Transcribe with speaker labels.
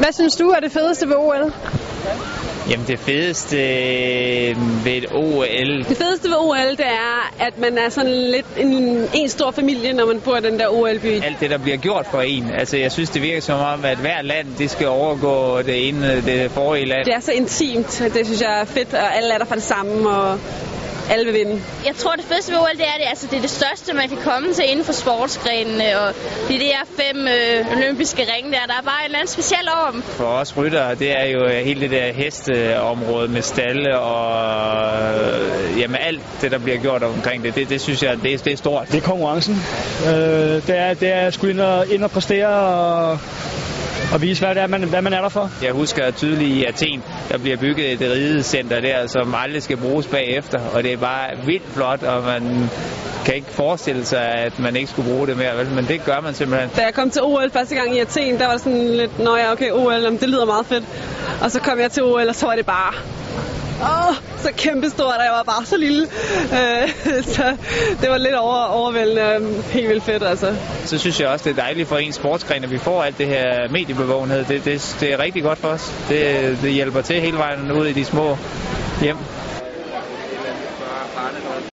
Speaker 1: Hvad synes du er det fedeste ved OL?
Speaker 2: Jamen det fedeste øh, ved et OL,
Speaker 1: Det fedeste ved OL, det er, at man er sådan lidt en, en stor familie, når man bor i den der OL-by.
Speaker 2: alt det der bliver gjort for en. Altså jeg synes det virker som om, at hver land det skal overgå det ene det forrige land.
Speaker 1: Det er så intimt, at det synes jeg er fedt, og alle er der for det samme, og alle vil vinde.
Speaker 3: Jeg tror, det fedeste ved OL, det er, det, altså, det er det største, man kan komme til inden for sportsgrenene, og det er de her fem øh, olympiske ringe der. Der er bare en eller anden speciel over dem.
Speaker 2: For os ryttere, det er jo hele det der hesteområde med stalle og øh, jamen alt det, der bliver gjort omkring det. Det, det synes jeg, det, det er stort.
Speaker 4: Det er konkurrencen. Øh, det er, det er at skulle ind og, ind og præstere og, og vise, hvad, det er, man, hvad man er der for.
Speaker 2: Jeg husker tydeligt i Athen, der bliver bygget et ridecenter der, som aldrig skal bruges bagefter, og det er bare vildt flot, og man kan ikke forestille sig, at man ikke skulle bruge det mere, vel? men det gør man simpelthen.
Speaker 1: Da jeg kom til OL første gang i Athen, der var det sådan lidt, nå ja, okay, OL, jamen, det lyder meget fedt. Og så kom jeg til OL, og så var det bare Åh, så kæmpestort, og jeg var bare så lille. Øh, så det var lidt over, overvældende. Øhm, helt vildt fedt, altså.
Speaker 2: Så synes jeg også, det er dejligt for en sportsgren, at vi får alt det her mediebevågenhed. Det, det, det er rigtig godt for os. Det, det hjælper til hele vejen ud i de små hjem.